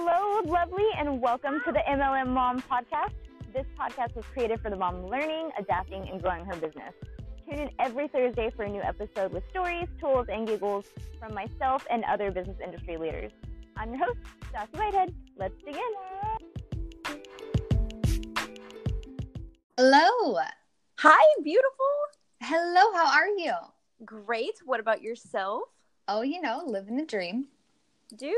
Hello, lovely, and welcome to the MLM Mom Podcast. This podcast was created for the mom learning, adapting, and growing her business. Tune in every Thursday for a new episode with stories, tools, and giggles from myself and other business industry leaders. I'm your host, Stassi Whitehead. Let's begin. Hello. Hi, beautiful. Hello, how are you? Great. What about yourself? Oh, you know, living the dream. Dude,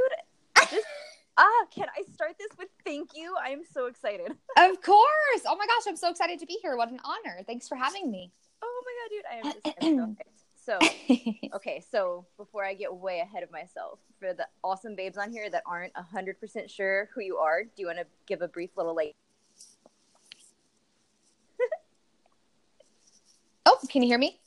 just ah, can I start this with thank you? I am so excited. Of course. Oh my gosh, I'm so excited to be here. What an honor. Thanks for having me. Oh my god, dude, I am just hyped. So, okay, so before I get way ahead of myself, for the awesome babes on here that aren't 100% sure who you are, do you want to give a brief little like oh, can you hear me?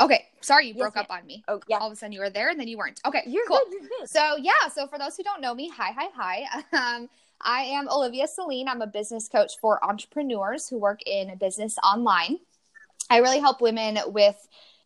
Okay, sorry you Yes, broke ma'am. up on me. Oh, yeah. All of a sudden you were there and then you weren't. Okay, You're cool. good, you're good. So yeah, so for those who don't know me, hi, hi, hi. Um, I am Olivia Celine. I'm a business coach for entrepreneurs who work in business online. I really help women with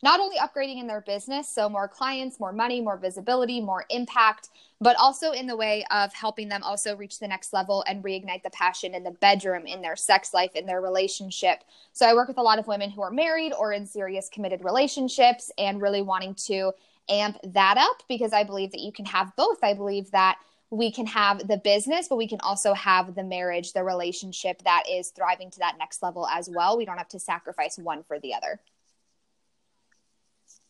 not only upgrading in their business, so more clients, more money, more visibility, more impact, but also in the way of helping them also reach the next level and reignite the passion in the bedroom, in their sex life, in their relationship. So I work with a lot of women who are married or in serious committed relationships and really wanting to amp that up because I believe that you can have both. I believe that we can have the business, but we can also have the marriage, the relationship that is thriving to that next level as well. We don't have to sacrifice one for the other.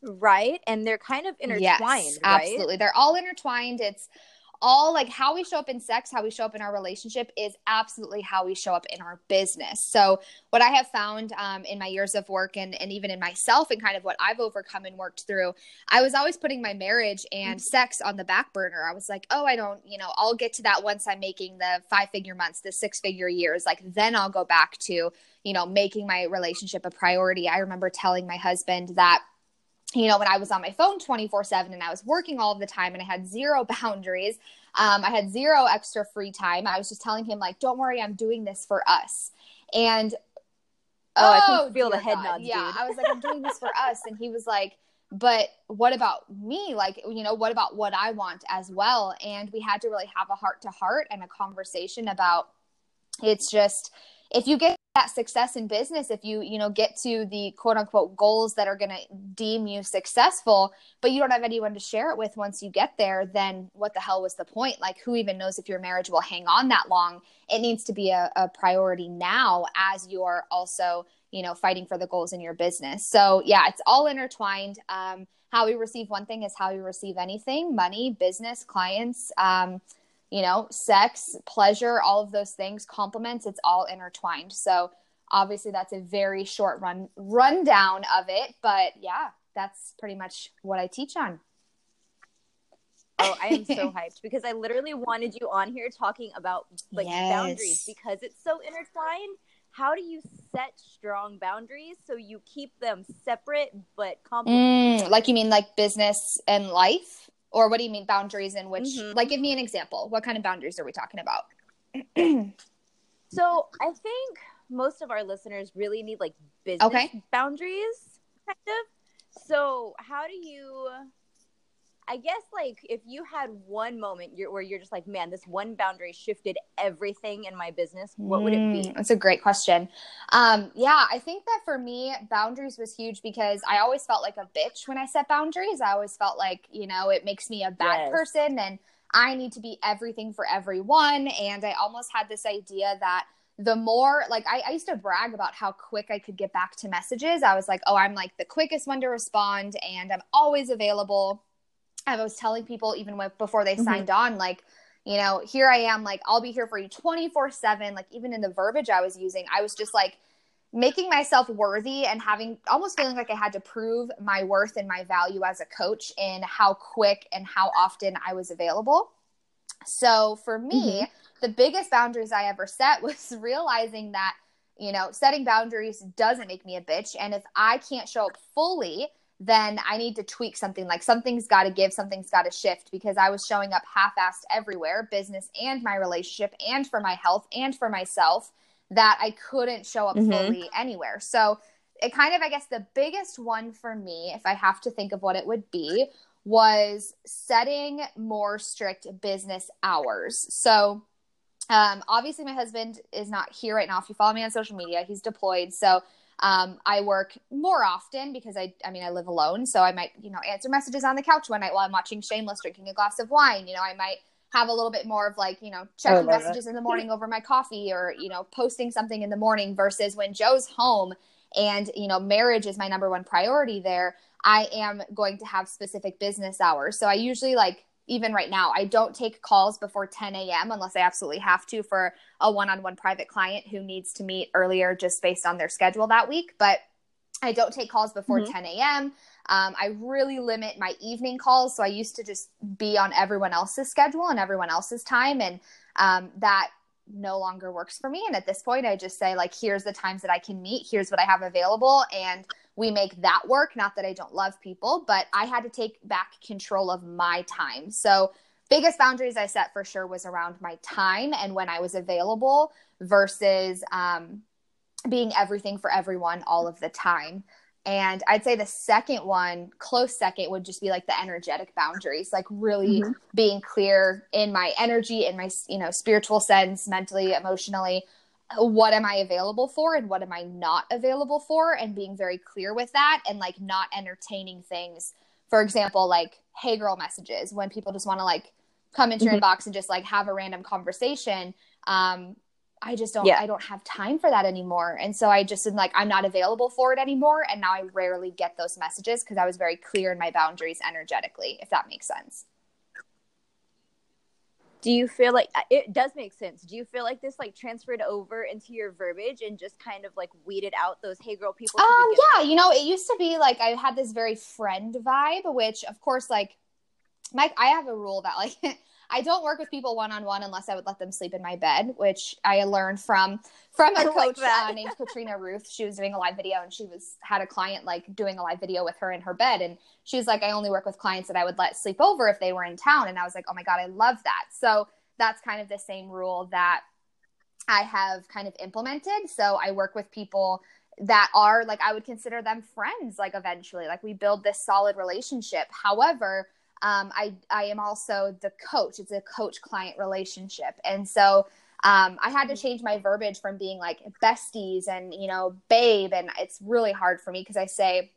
Right? And they're kind of intertwined, yes, right? absolutely. They're all intertwined. It's all like how we show up in sex, how we show up in our relationship is absolutely how we show up in our business. So, what I have found um, in my years of work and, and even in myself and kind of what I've overcome and worked through, I was always putting my marriage and sex on the back burner. I was like, oh, I don't, you know, I'll get to that once I'm making the five figure months, the six figure years. Like, then I'll go back to, you know, making my relationship a priority. I remember telling my husband that you know, when I was on my phone 24 7 and I was working all the time and I had zero boundaries, um, I had zero extra free time. I was just telling him, like, don't worry, I'm doing this for us. And Oh, I can feel the head God. nods, Yeah, dude. I was like, I'm doing this for us. And he was like, but what about me? Like, you know, what about what I want as well? And we had to really have a heart to heart and a conversation about it's just if you get that success in business if you you know get to the quote unquote goals that are going to deem you successful but you don't have anyone to share it with once you get there then what the hell was the point? Like who even knows if your marriage will hang on that long? It needs to be a, a priority now as you're also you know fighting for the goals in your business. So yeah it's all intertwined. Um, how we receive one thing is how we receive anything money business clients um, you know, sex, pleasure, all of those things, compliments, it's all intertwined. So obviously that's a very short run rundown of it, but yeah, that's pretty much what I teach on. Oh, I am so hyped because I literally wanted you on here talking about like boundaries because it's so intertwined. How do you set strong boundaries so you keep them separate but complementary? Mm, like you mean like business and life? Or what do you mean boundaries in which Mhm. like give me an example. What kind of boundaries are we talking about? So I think most of our listeners really need like business Okay. boundaries, kind of. So how do you? I guess like if you had one moment you're, where you're just like, man, this one boundary shifted everything in my business. What would it be? Mm, That's a great question. Um, yeah, I think that for me, boundaries was huge because I always felt like a bitch when I set boundaries. I always felt like, you know, it makes me a bad Yes. person and I need to be everything for everyone. And I almost had this idea that the more like I, I used to brag about how quick I could get back to messages. I was like, oh, I'm like the quickest one to respond and I'm always available. I was telling people even with, before they Mhm. signed on, like, you know, here I am, like, I'll be here for you 24 7. Like, even in the verbiage I was using, I was just like making myself worthy and having almost feeling like I had to prove my worth and my value as a coach in how quick and how often I was available. So for me, the biggest boundaries I ever set was realizing that, you know, setting boundaries doesn't make me a bitch. And if I can't show up fully, then I need to tweak something. Like something's got to give, something's got to shift because I was showing up half assed everywhere, business and my relationship, and for my health and for myself, that I couldn't show up Mhm. fully anywhere. So it kind of, I guess, the biggest one for me, if I have to think of what it would be, was setting more strict business hours. So, um, obviously, my husband is not here right now. If you follow me on social media, he's deployed. So, um, I work more often because I, I mean, I live alone. So I might, you know, answer messages on the couch one night while I'm watching Shameless, drinking a glass of wine. You know, I might have a little bit more of like, you know, checking messages that. in the morning over my coffee or, you know, posting something in the morning versus when Joe's home and, you know, marriage is my number one priority there. I am going to have specific business hours. So I usually like even right now, I don't take calls before 10 a.m. unless I absolutely have to for a one on one private client who needs to meet earlier just based on their schedule that week. But I don't take calls before mm-hmm. 10 a.m. Um, I really limit my evening calls. So I used to just be on everyone else's schedule and everyone else's time. And um, that no longer works for me. And at this point, I just say, like, here's the times that I can meet, here's what I have available. And we make that work. Not that I don't love people, but I had to take back control of my time. So, biggest boundaries I set for sure was around my time and when I was available versus um, being everything for everyone all of the time. And I'd say the second one, close second, would just be like the energetic boundaries, like really mm-hmm. being clear in my energy, in my, you know, spiritual sense, mentally, emotionally, what am I available for and what am I not available for and being very clear with that and like not entertaining things. For example, like hey girl messages when people just want to like come into your mm-hmm. inbox and just like have a random conversation. Um, I just don't yeah. I don't have time for that anymore. And so I just am like I'm not available for it anymore and now I rarely get those messages because I was very clear in my boundaries energetically, if that makes sense do you feel like uh, it does make sense. Do you feel like this like transferred over into your verbiage and just kind of like weeded out those hey girl people um yeah you know it used to be like i had this very friend vibe which of course like mike i have a rule that like I don't work with people one on one unless I would let them sleep in my bed, which I learned from from a coach like uh, named Katrina Ruth. She was doing a live video and she was had a client like doing a live video with her in her bed, and she was like, "I only work with clients that I would let sleep over if they were in town," and I was like, "Oh my god, I love that." So that's kind of the same rule that I have kind of implemented. So I work with people that are like I would consider them friends like eventually like we build this solid relationship however um, I, I am also the coach. It's a coach client relationship. And so um, I had to change my verbiage from being like besties and, you know, babe. And it's really hard for me because I say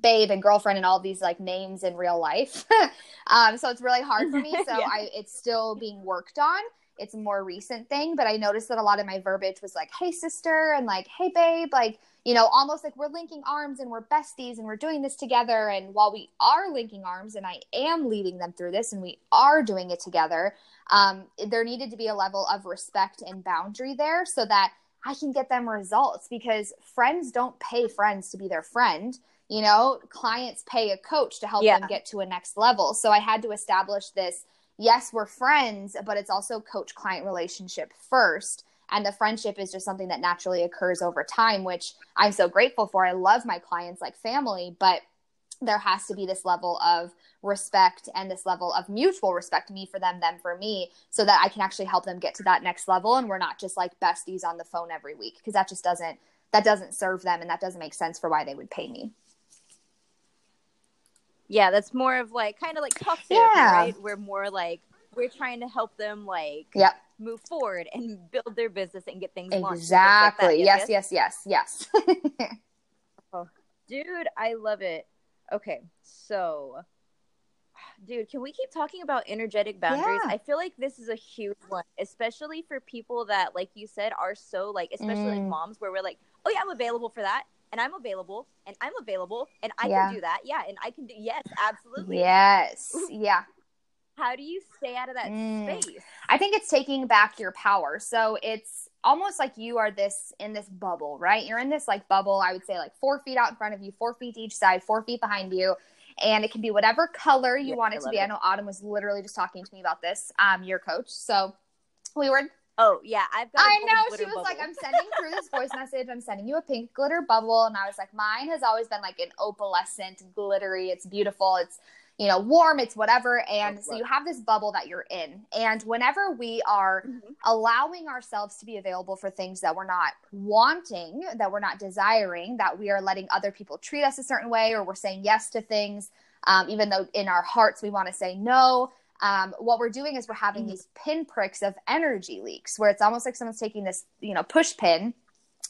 babe and girlfriend and all these like names in real life. um, so it's really hard for me. So yeah. I, it's still being worked on. It's a more recent thing, but I noticed that a lot of my verbiage was like, hey, sister, and like, hey, babe, like, you know, almost like we're linking arms and we're besties and we're doing this together. And while we are linking arms and I am leading them through this and we are doing it together, um, there needed to be a level of respect and boundary there so that I can get them results because friends don't pay friends to be their friend. You know, clients pay a coach to help yeah. them get to a next level. So I had to establish this yes, we're friends, but it's also coach client relationship first. And the friendship is just something that naturally occurs over time which i'm so grateful for. I love my clients like family but there has to be this level of respect and this level of mutual respect me for them them for me so that i can actually help them get to that next level and we're not just like besties on the phone every week because that just doesn't that doesn't serve them and that doesn't make sense for why they would pay me yeah that's more of like kind of like therapy, yeah. right? We're more like we're trying to help them like yep. move forward and build their business and get things exactly like yes, yes yes. yes yes oh, dude i love it. Okay so dude can we keep talking about energetic boundaries? Yeah. i feel like this is a huge one especially for people that like you said are so like especially mm. like moms where we're like oh yeah i'm available for that and i'm available and i'm available and i yeah. can do that yeah and i can do yes absolutely yes yeah how do you stay out of that mm. space? I think it's taking back your power. So it's almost like you are this in this bubble, right? You're in this like bubble, I would say like four feet out in front of you, four feet each side, four feet behind you. And it can be whatever color you yeah, want it to be. It. I know Autumn was literally just talking to me about this, um, your coach. So we were Oh yeah, I've got. I know. She was bubble. like, "I'm sending through this voice message. I'm sending you a pink glitter bubble," and I was like, "Mine has always been like an opalescent, glittery. It's beautiful. It's you know, warm, it's whatever. And so you have this bubble that you're in. And whenever we are mm-hmm. allowing ourselves to be available for things that we're not wanting, that we're not desiring, that we are letting other people treat us a certain way, or we're saying yes to things um, even though in our hearts we want to say no. Um, what we're doing is we're having Mhm. these pinpricks of energy leaks where it's almost like someone's taking this, you know, push pin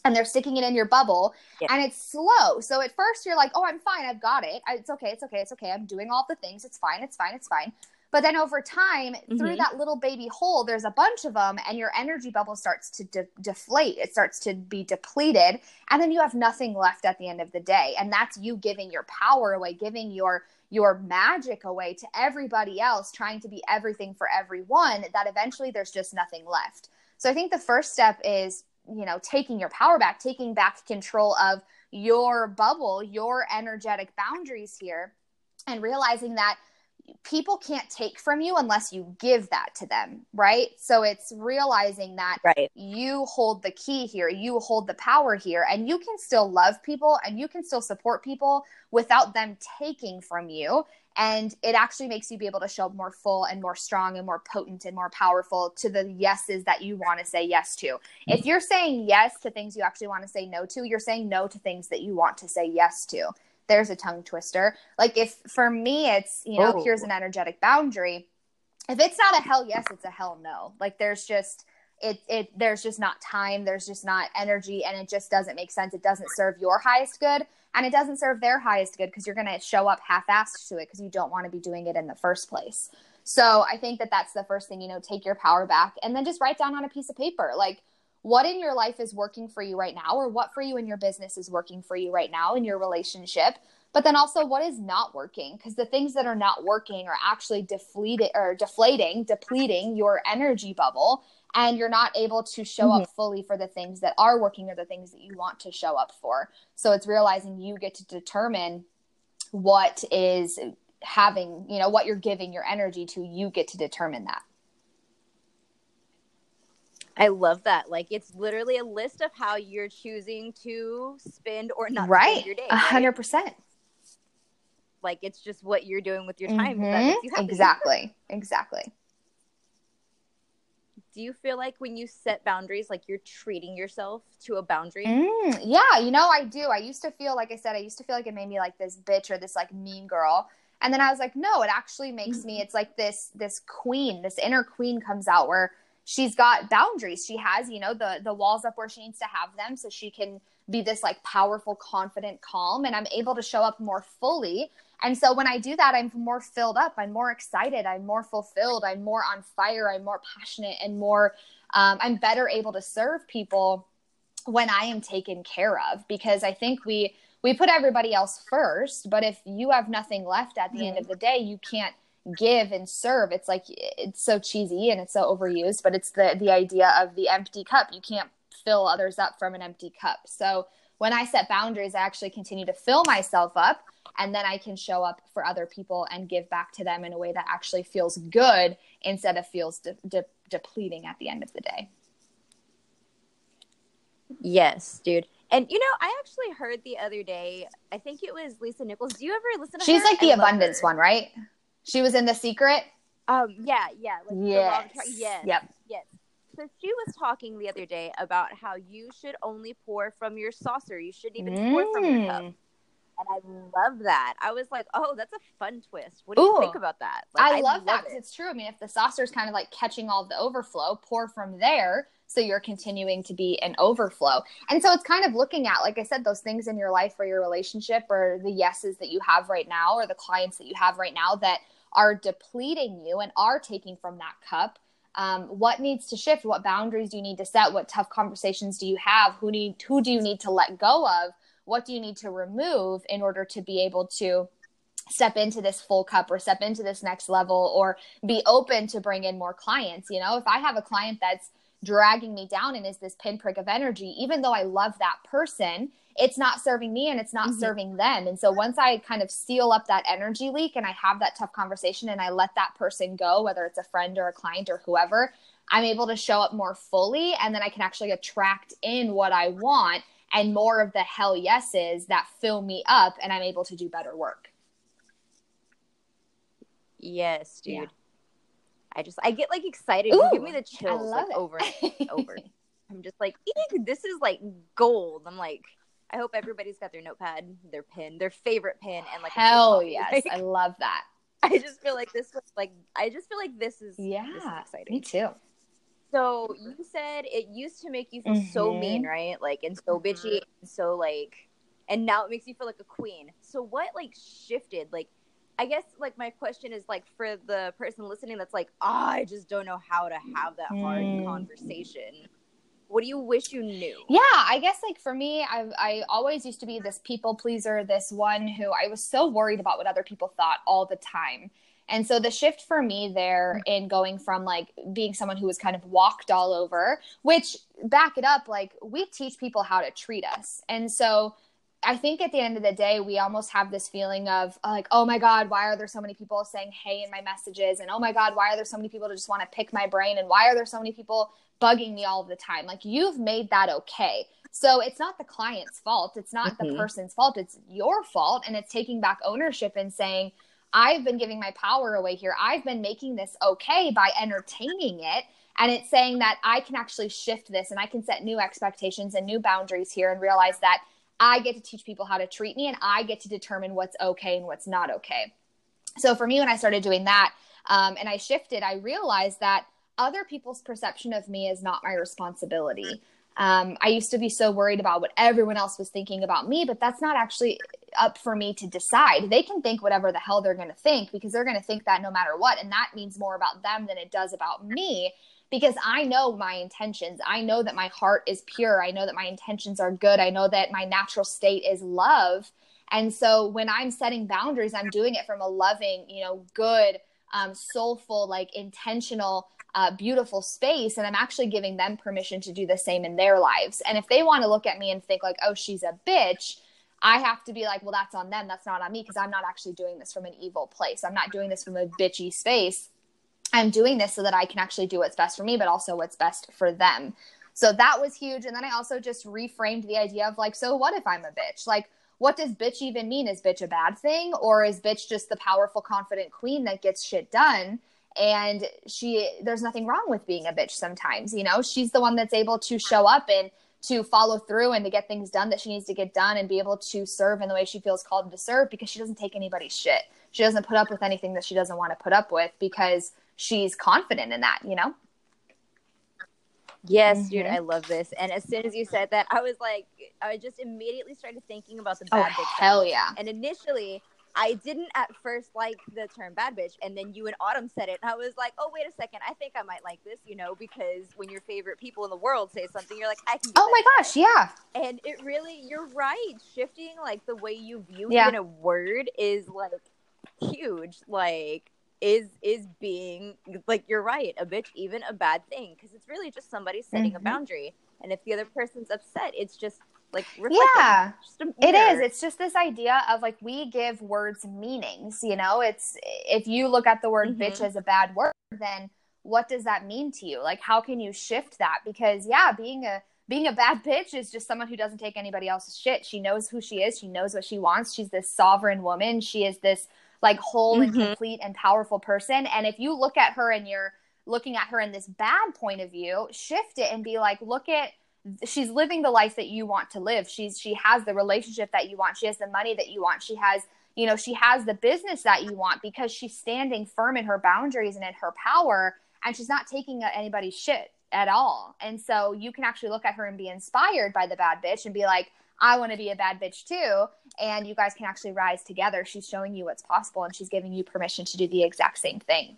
and they're sticking it in your bubble Yeah. and it's slow. So at first you're like, oh, I'm fine. I've got it. I, it's okay. It's okay. It's okay. I'm doing all the things. It's fine. It's fine. It's fine. But then over time, through Mhm. that little baby hole, there's a bunch of them, and your energy bubble starts to de- deflate. It starts to be depleted, and then you have nothing left at the end of the day. And that's you giving your power away, giving your your magic away to everybody else, trying to be everything for everyone. That eventually there's just nothing left. So I think the first step is you know taking your power back, taking back control of your bubble, your energetic boundaries here, and realizing that people can't take from you unless you give that to them, right? So it's realizing that Right. you hold the key here, you hold the power here, and you can still love people and you can still support people without them taking from you. And it actually makes you be able to show up more full and more strong and more potent and more powerful to the yeses that you want to say yes to. If you're saying yes to things you actually want to say no to, you're saying no to things that you want to say yes to. There's a tongue twister. Like if for me it's, you know, Oh. here's an energetic boundary. If it's not a hell yes, it's a hell no. Like there's just it it there's just not time, there's just not energy and it just doesn't make sense. It doesn't serve your highest good and it doesn't serve their highest good because you're going to show up half-assed to it because you don't want to be doing it in the first place. So I think that that's the first thing, you know, take your power back and then just write down on a piece of paper like what in your life is working for you right now or what for you in your business is working for you right now in your relationship but then also what is not working because the things that are not working are actually deflated or deflating depleting your energy bubble and you're not able to show up mm-hmm. fully for the things that are working or the things that you want to show up for. So it's realizing you get to determine what is having you know what you're giving your energy to you get to determine that I love that. Like it's literally a list of how you're choosing to spend or not right spend your day. a right? hundred percent Like it's just what you're doing with your time. Mhm. makes you happy. exactly exactly Do you feel like when you set boundaries, like you're treating yourself to a boundary? Mm, yeah, you know, I do. I used to feel, like I said, I used to feel like it made me like this bitch or this like mean girl. And then I was like, no, it actually makes me, it's like this, this queen, this inner queen comes out where she's got boundaries. She has, you know, the, the walls up where she needs to have them so she can be this like powerful, confident, calm. And I'm able to show up more fully. And so when I do that, I'm more filled up. I'm more excited. I'm more fulfilled. I'm more on fire. I'm more passionate and more, um, I'm better able to serve people when I am taken care of because I think we we put everybody else first, but if you have nothing left at the end of the day, you can't give and serve. It's like it's so cheesy and it's so overused, but it's the the idea of the empty cup. You can't fill others up from an empty cup. So when I set boundaries, I actually continue to fill myself up and then I can show up for other people and give back to them in a way that actually feels good instead of feels de- de- depleting at the end of the day. Yes, dude. And you know, I actually heard the other day. I think it was Lisa Nichols. Do you ever listen to her? She's her? like the abundance her. one, right? She was in The Secret. Um, yeah, yeah. Like the law of Yes. attraction. yes, Yep. yes. So she was talking the other day about how you should only pour from your saucer. You shouldn't even pour from your cup. Mm. And I love that. I was like, oh, that's a fun twist. What do you think about that? Like, I love that because it. it's true. I mean, if the saucer is kind of like catching all the overflow, pour from there. So you're continuing to be an overflow. And so it's kind of looking at, like I said, those things in your life or your relationship or the yeses that you have right now or the clients that you have right now that are depleting you and are taking from that cup. Um, what needs to shift? What boundaries do you need to set? What tough conversations do you have? Who need who do you need to let go of? What do you need to remove in order to be able to step into this full cup or step into this next level or be open to bring in more clients you know if i have a client that's dragging me down and is this pinprick of energy even though i love that person it's not serving me and it's not Mhm. serving them and so once i kind of seal up that energy leak and i have that tough conversation and i let that person go whether it's a friend or a client or whoever i'm able to show up more fully and then i can actually attract in what i want and more of the hell yeses that fill me up and i'm able to do better work Yes, dude. Yeah. I just I get like excited. you give me the chills like it. over and over. I'm just like, "Eek, this is like gold. I'm like, I hope everybody's got their notepad, their pen, their favorite pen, and like Hell yes, Like, I love that. I just feel like this was like I just feel like this is Yeah, this is me exciting. too. So you said it used to make you feel so Mhm. mean, right? Like and so bitchy, and so like, and now it makes you feel like a queen. So what like shifted? Like, I guess like my question is like for the person listening that's like, "Ah, I just don't know how to have that hard Mm. conversation. What do you wish you knew? Yeah, I guess like for me, I I always used to be this people pleaser, this one who I was so worried about what other people thought all the time. And so the shift for me there in going from like being someone who was kind of walked all over, which back it up, like we teach people how to treat us. And so I think at the end of the day, we almost have this feeling of like, oh my God, why are there so many people saying hey in my messages? And oh my God, why are there so many people to just want to pick my brain? And why are there so many people bugging me all the time? Like, you've made that okay. So it's not the client's fault. It's not the Mhm. person's fault. It's your fault. And it's taking back ownership and saying, I've been giving my power away here. I've been making this okay by entertaining it. And it's saying that I can actually shift this and I can set new expectations and new boundaries here and realize that I get to teach people how to treat me and I get to determine what's okay and what's not okay. So for me, when I started doing that um, and I shifted, I realized that other people's perception of me is not my responsibility. Um, I used to be so worried about what everyone else was thinking about me, but that's not actually up for me to decide. They can think whatever the hell they're going to think because they're going to think that no matter what. And that means more about them than it does about me because I know my intentions. I know that my heart is pure. I know that my intentions are good. I know that my natural state is love. And so when I'm setting boundaries, I'm doing it from a loving, you know, good, um, soulful, like intentional, uh, beautiful space. And I'm actually giving them permission to do the same in their lives. And if they want to look at me and think, like, oh, she's a bitch, I have to be like, well, that's on them. That's not on me because I'm not actually doing this from an evil place. I'm not doing this from a bitchy space. I'm doing this so that I can actually do what's best for me, but also what's best for them. So that was huge. And then I also just reframed the idea of like, so what if I'm a bitch? Like, what does bitch even mean? Is bitch a bad thing? Or is bitch just the powerful, confident queen that gets shit done? And she, there's nothing wrong with being a bitch sometimes. You know, she's the one that's able to show up and to follow through and to get things done that she needs to get done and be able to serve in the way she feels called to serve because she doesn't take anybody's shit. She doesn't put up with anything that she doesn't want to put up with because she's confident in that, you know? Yes, dude, Mhm. I love this. And as soon as you said that, I was like, I just immediately started thinking about the Oh, bad bitch. hell yeah. And initially, I didn't at first like the term bad bitch, and then you and Autumn said it, and I was like, oh wait a second, I think I might like this, you know, because when your favorite people in the world say something, you're like, I can. Oh my gosh, yeah. And it really, you're right. Shifting like the way you view Yeah. even a word is like huge. Like is is being like you're right, a bitch even a bad thing because it's really just somebody setting a Mhm. boundary, and if the other person's upset, it's just like. Yeah. Just It is. It's just this idea of like we give words meanings, you know? It's if you look at the word Mhm. bitch as a bad word, then what does that mean to you? Like how can you shift that? Because yeah, being a being a bad bitch is just someone who doesn't take anybody else's shit. She knows who she is, she knows what she wants. She's this sovereign woman. She is this like whole and Mhm. complete and powerful person. And if you look at her and you're looking at her in this bad point of view, shift it and be like, look at she's living the life that you want to live. She's she has the relationship that you want. She has the money that you want. She has, you know, she has the business that you want because she's standing firm in her boundaries and in her power and she's not taking anybody's shit at all. And so you can actually look at her and be inspired by the bad bitch and be like, I want to be a bad bitch too. And you guys can actually rise together. She's showing you what's possible and she's giving you permission to do the exact same thing.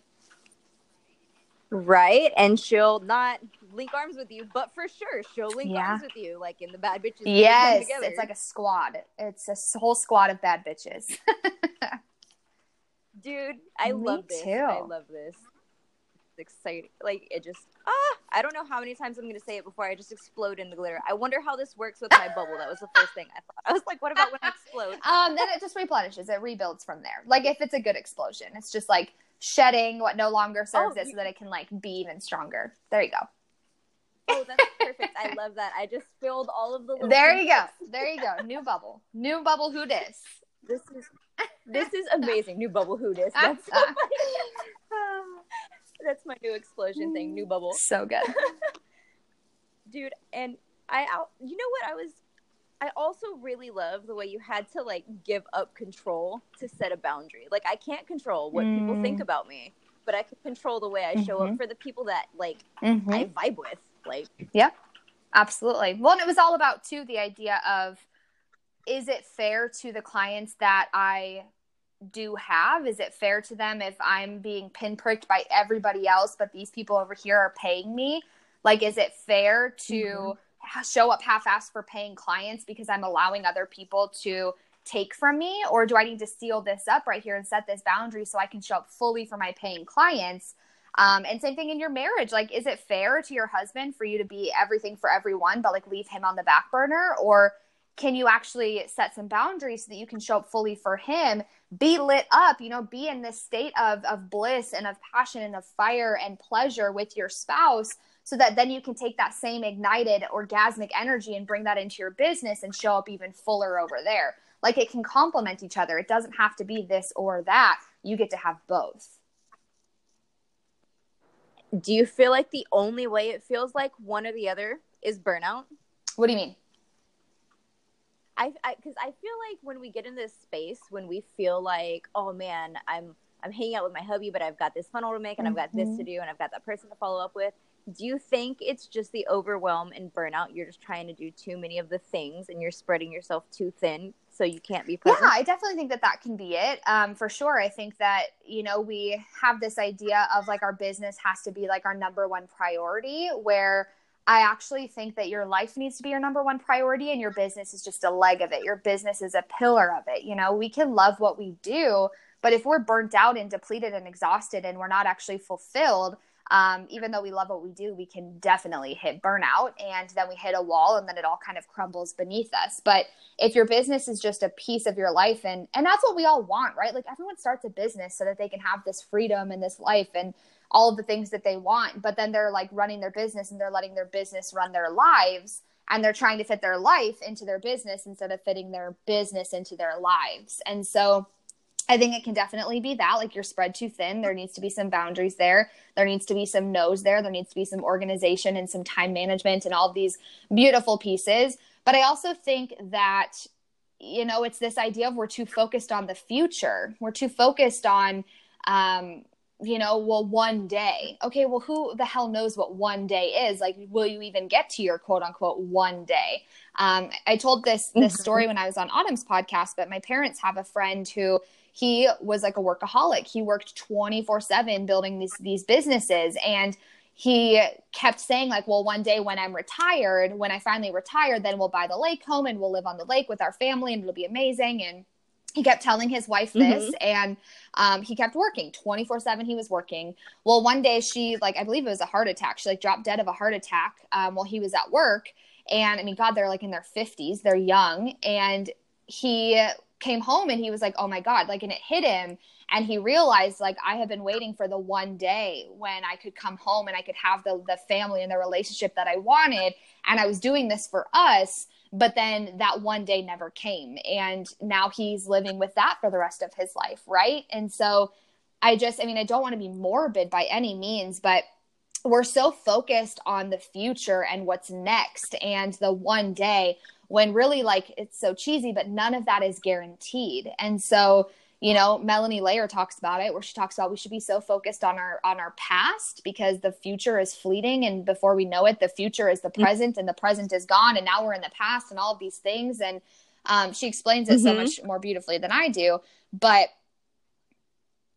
right, and she'll not link arms with you, but for sure she'll link Yeah. arms with you, like in the bad bitches. Yes, together. it's like a squad. It's a whole squad of bad bitches. dude i Me love this too. i love this exciting like it just ah i don't know how many times i'm gonna say it before i just explode in the glitter i wonder how this works with my bubble that was the first thing i thought i was like what about when i explode um, then it just replenishes. It rebuilds from there. Like if it's a good explosion, it's just like shedding what no longer serves Oh, it, you- so that it can like be even stronger. There you go. oh that's perfect i love that i just filled all of the There you go. There you go. New bubble. New bubble. Who dis? this is this is amazing new bubble who dis that's so funny. that's my new explosion thing new bubble So good. dude and i out you know what i was I also really love the way you had to like give up control to set a boundary. Like I can't control what mm. people think about me, but I can control the way I show mm-hmm. up for the people that like mm-hmm. I vibe with. Like Yep. Absolutely. Well, and it was all about too the idea of is it fair to the clients that I do have? Is it fair to them if I'm being pinpricked by everybody else, but these people over here are paying me? Like, is it fair to mm-hmm. show up half assed for paying clients because I'm allowing other people to take from me? Or do I need to seal this up right here and set this boundary so I can show up fully for my paying clients? Um, and same thing in your marriage. Like, is it fair to your husband for you to be everything for everyone, but like leave him on the back burner? Or can you actually set some boundaries so that you can show up fully for him be lit up you know be in this state of of bliss and of passion and of fire and pleasure with your spouse so that then you can take that same ignited orgasmic energy and bring that into your business and show up even fuller over there. Like it can complement each other. It doesn't have to be this or that. You get to have both. Do you feel like the only way it feels like one or the other is burnout? What do you mean I because I, I, feel like when we get in this space, when we feel like, oh man, I'm I'm hanging out with my hubby, but I've got this funnel to make, and mm-hmm. I've got this to mm-hmm. do, and I've got that person to follow up with. Do you think it's just the overwhelm and burnout? You're just trying to do too many of the things, and you're spreading yourself too thin, so you can't be present. Yeah, I definitely think that that can be it. Um, for sure, I think that you know we have this idea of like our business has to be like our number one priority, where I actually think that your life needs to be your number one priority and your business is just a leg of it. Your business is a pillar of it. You know, we can love what we do, but if we're burnt out and depleted and exhausted and we're not actually fulfilled, um, even though we love what we do, we can definitely hit burnout and then we hit a wall and then it all kind of crumbles beneath us. But if your business is just a piece of your life and and that's what we all want, right? Like everyone starts a business so that they can have this freedom and this life and all of the things that they want but then they're like running their business and they're letting their business run their lives and they're trying to fit their life into their business instead of fitting their business into their lives and so I think it can definitely be that. Like you're spread too thin. There needs to be some boundaries there. There needs to be some no's there. There needs to be some organization and some time management and all these beautiful pieces. But I also think that, you know, it's this idea of we're too focused on the future. We're too focused on, um, you know, well, one day. Okay, well, who the hell knows what one day is? Like, will you even get to your quote unquote one day? Um, I told this this mm-hmm. story when I was on Autumn's podcast, but my parents have a friend who he was like a workaholic. He worked twenty four seven building these these businesses, and he kept saying like, well, one day when I'm retired, when I finally retire, then we'll buy the lake home and we'll live on the lake with our family, and it'll be amazing. And he kept telling his wife this mm-hmm. and um, he kept working. 24 7 he was working. Well one day she like i believe it was a heart attack. She like dropped dead of a heart attack um, while he was at work. And i mean god they're like in their 50s they're young. And he came home and he was like oh my god like and it hit him. And he realized like i have been waiting for the one day when i could come home and i could have the the family and the relationship that i wanted. And i was doing this for us but then that one day never came. And now he's living with that for the rest of his life right? And so i just i mean i don't want to be morbid by any means but we're so focused on the future and what's next and the one day when really like it's so cheesy but none of that is guaranteed. And so you know melanie layer talks about it where she talks about we should be so focused on our on our past because the future is fleeting and before we know it the future is the mm-hmm. present and the present is gone and now we're in the past and all of these things. And um, she explains it mm-hmm. so much more beautifully than i do but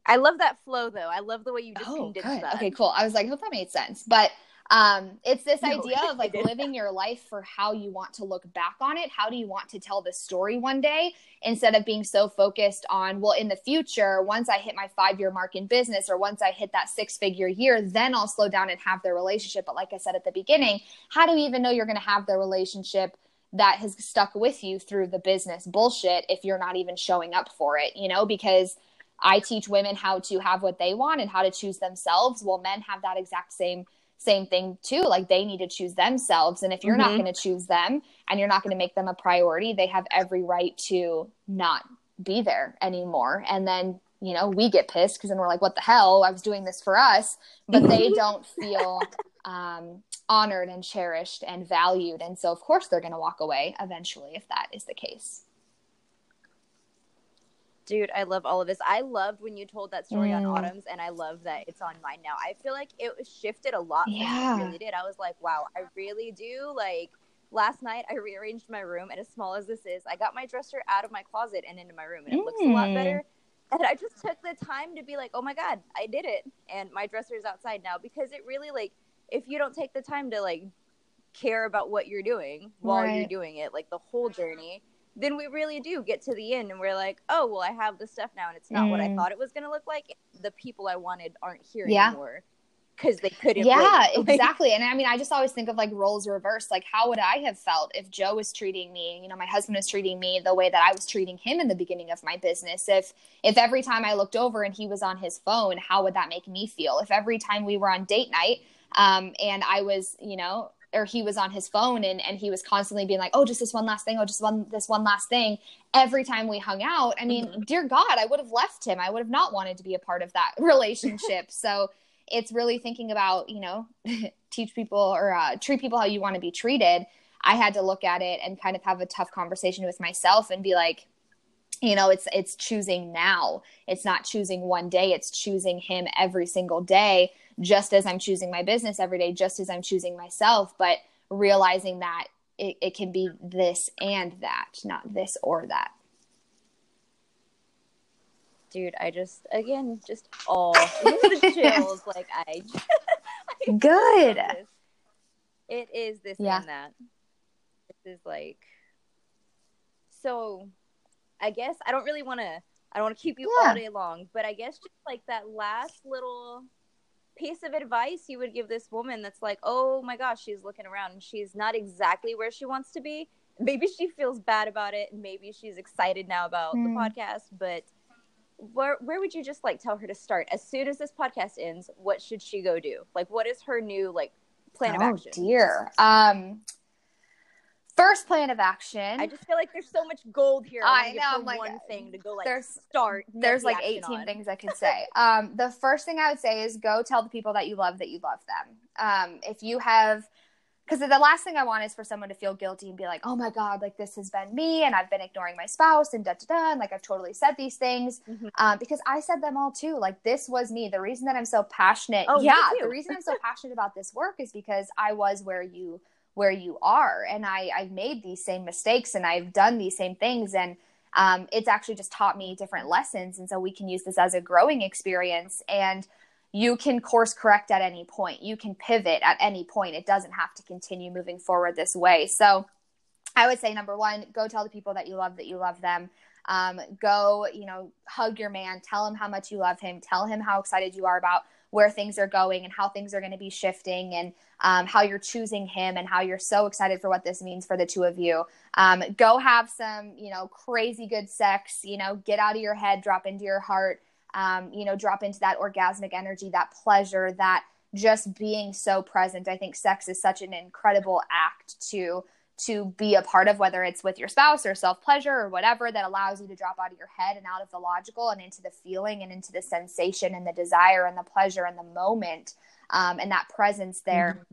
i love that flow though. I love the way you just oh, condensed that. Okay cool. I was like i hope that made sense. But um, it's this no, idea of like living your life for how you want to look back on it. How do you want to tell the story one day instead of being so focused on, well, in the future, once I hit my five year mark in business or once I hit that six figure year, then I'll slow down and have the relationship. But like I said at the beginning, how do you even know you're going to have the relationship? that has stuck with you through the business bullshit if you're not even showing up for it, you know, because I teach women how to have what they want and how to choose themselves. Well, men have that exact same same thing too like they need to choose themselves and if you're mm-hmm. not going to choose them and you're not going to make them a priority they have every right to not be there anymore and then you know we get pissed because then we're like what the hell i was doing this for us but they don't feel um, honored and cherished and valued. And so, of course, they're going to walk away eventually if that is the case. Dude, I love all of this. I loved when you told that story Mm. on Autumn's, and I love that it's on mine now. I feel like it was shifted a lot. Yeah. It really did. I was like, wow, I really do. Like, last night I rearranged my room, and as small as this is, I got my dresser out of my closet and into my room, and it looks a lot Mm. better. And I just took the time to be like, oh my God, I did it. And my dresser is outside now because it really, like, if you don't take the time to, like, care about what you're doing while you're doing it, like the whole journey, then we really do get to the end and we're like, oh, well, I have this stuff now and it's not what I Mm. thought it was going to look like. The people I wanted aren't here Yeah. anymore because they couldn't. yeah. Like, exactly and i mean i just always think of like roles reversed like how would i have felt if joe was treating me you know my husband was treating me the way that i was treating him in the beginning of my business if if every time i looked over and he was on his phone how would that make me feel if every time we were on date night um and i was you know or he was on his phone and and he was constantly being like oh just this one last thing. Oh just one this one last thing. Every time we hung out i mean dear god i would have left him. I would have not wanted to be a part of that relationship. So it's really thinking about you know teach people or uh, treat people how you want to be treated. I had to look at it and kind of have a tough conversation with myself and be like you know it's it's choosing now it's not choosing one day it's choosing him every single day just as i'm choosing my business every day just as i'm choosing myself but realizing that it, it can be this and that not this or that dude, I just, again, just all the chills. Like, I, I Good. It is this Yeah. and that. This is like, so I guess I don't really want to, I don't want to keep you Yeah. all day long, but I guess just like that last little piece of advice you would give this woman that's like, oh my gosh, she's looking around and she's not exactly where she wants to be. Maybe she feels bad about it. and Maybe she's excited now about Hmm. the podcast, but where where would you just like tell her to start as soon as this podcast ends? What should she go do? Like, what is her new like plan of action? oh dear um first plan of action I just feel like there's so much gold here. I know, I'm like, one thing to go like there's- start. there's the like 18 on. things I could say. um, the first thing I would say is go tell the people that you love that you love them. Um, if you have, because the last thing I want is for someone to feel guilty and be like, oh my God, like this has been me and I've been ignoring my spouse and da da da. And like I've totally said these things Mhm. um, because I said them all too. Like this was me. The reason that I'm so passionate, Oh, yeah, the reason I'm so passionate about this work is because I was where you where you are. And I I've made these same mistakes and I've done these same things. And um, it's actually just taught me different lessons. And so we can use this as a growing experience. And you can course correct at any point. You can pivot at any point. It doesn't have to continue moving forward this way. So i would say number one go tell the people that you love that you love them. Um, go you know hug your man. Tell him how much you love him. Tell him how excited you are about where things are going and how things are going to be shifting and um, how you're choosing him and how you're so excited for what this means for the two of you. Um, go have some you know crazy good sex you know get out of your head drop into your heart um, you know drop into that orgasmic energy that pleasure that just being so present. I think sex is such an incredible act to to be a part of whether it's with your spouse or self pleasure or whatever that allows you to drop out of your head and out of the logical and into the feeling and into the sensation and the desire and the pleasure and the moment um, and that presence there.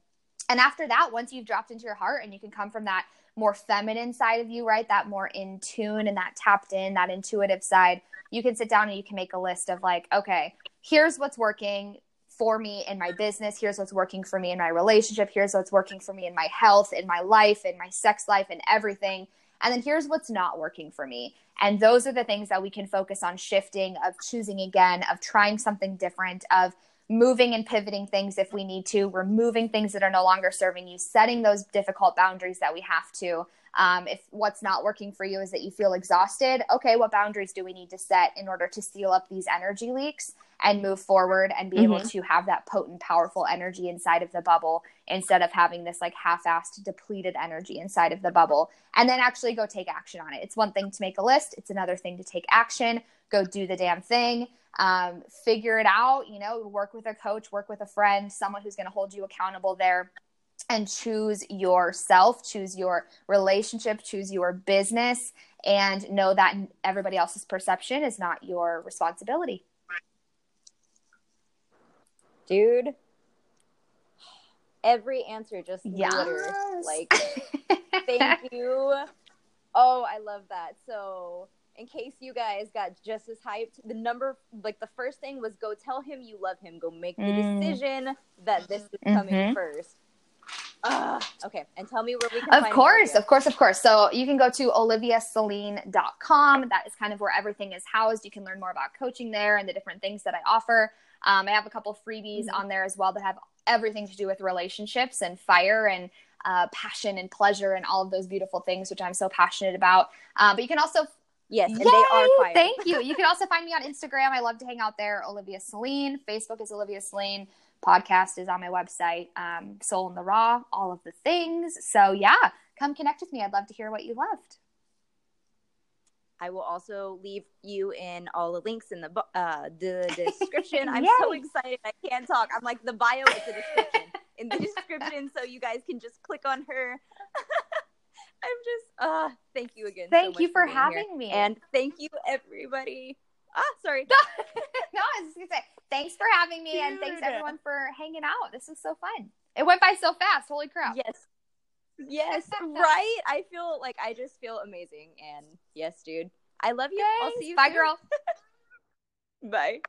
And after that once you've dropped into your heart and you can come from that more feminine side of you right that more in tune and that tapped in that intuitive side you can sit down and you can make a list of like okay here's what's working for me in my business. Here's what's working for me in my relationship. Here's what's working for me in my health in my life in my sex life and everything. And then here's what's not working for me. And those are the things that we can focus on shifting of choosing again of trying something different of moving and pivoting things if we need to. Removing things that are no longer serving you setting those difficult boundaries that we have to um, if what's not working for you is that you feel exhausted okay what boundaries do we need to set in order to seal up these energy leaks and move forward and be able to have that potent powerful energy inside of the bubble instead of having this like half-assed depleted energy inside of the bubble? And then actually go take action on it. It's one thing to make a list. It's another thing to take action. Go do the damn thing. Um, figure it out you know work with a coach work with a friend someone who's going to hold you accountable there and choose yourself choose your relationship choose your business and know that everybody else's perception is not your responsibility dude. every answer just Yes. glitter. Like, thank you. Oh, I love that. So, in case you guys got just as hyped, the number, like the first thing was go tell him you love him. Go make the Mm. decision that this is coming Mhm. first. Ah, okay, and tell me where we can. Of find course, Olivia. of course, of course. So you can go to oliviaceline.com. That is kind of where everything is housed. You can learn more about coaching there and the different things that I offer. Um, I have a couple freebies Mhm. on there as well that have everything to do with relationships and fire and uh, passion and pleasure and all of those beautiful things, which I'm so passionate about. Um, but you can also Yes, and Yay! they are fire. Thank you. You can also find me on Instagram. I love to hang out there. Olivia Celine. Facebook is Olivia Celine. Podcast is on my website. Um, Soul in the Raw. All of the things. So yeah, come connect with me. I'd love to hear what you loved. I will also leave you in all the links in the uh, the description. I'm so excited. I can't talk. I'm like the bio is the description. In the description, so you guys can just click on her. I'm just uh thank you again. so Thank much you for here. having me. And thank you everybody. Ah, sorry. no, I was just gonna say thanks for having me, and thanks everyone for hanging out. This was so fun. It went by so fast. Holy crap! Yes. Yes, right? I feel like I just feel amazing and yes, dude. I love you. I'll see you Bye, soon. girl. Bye.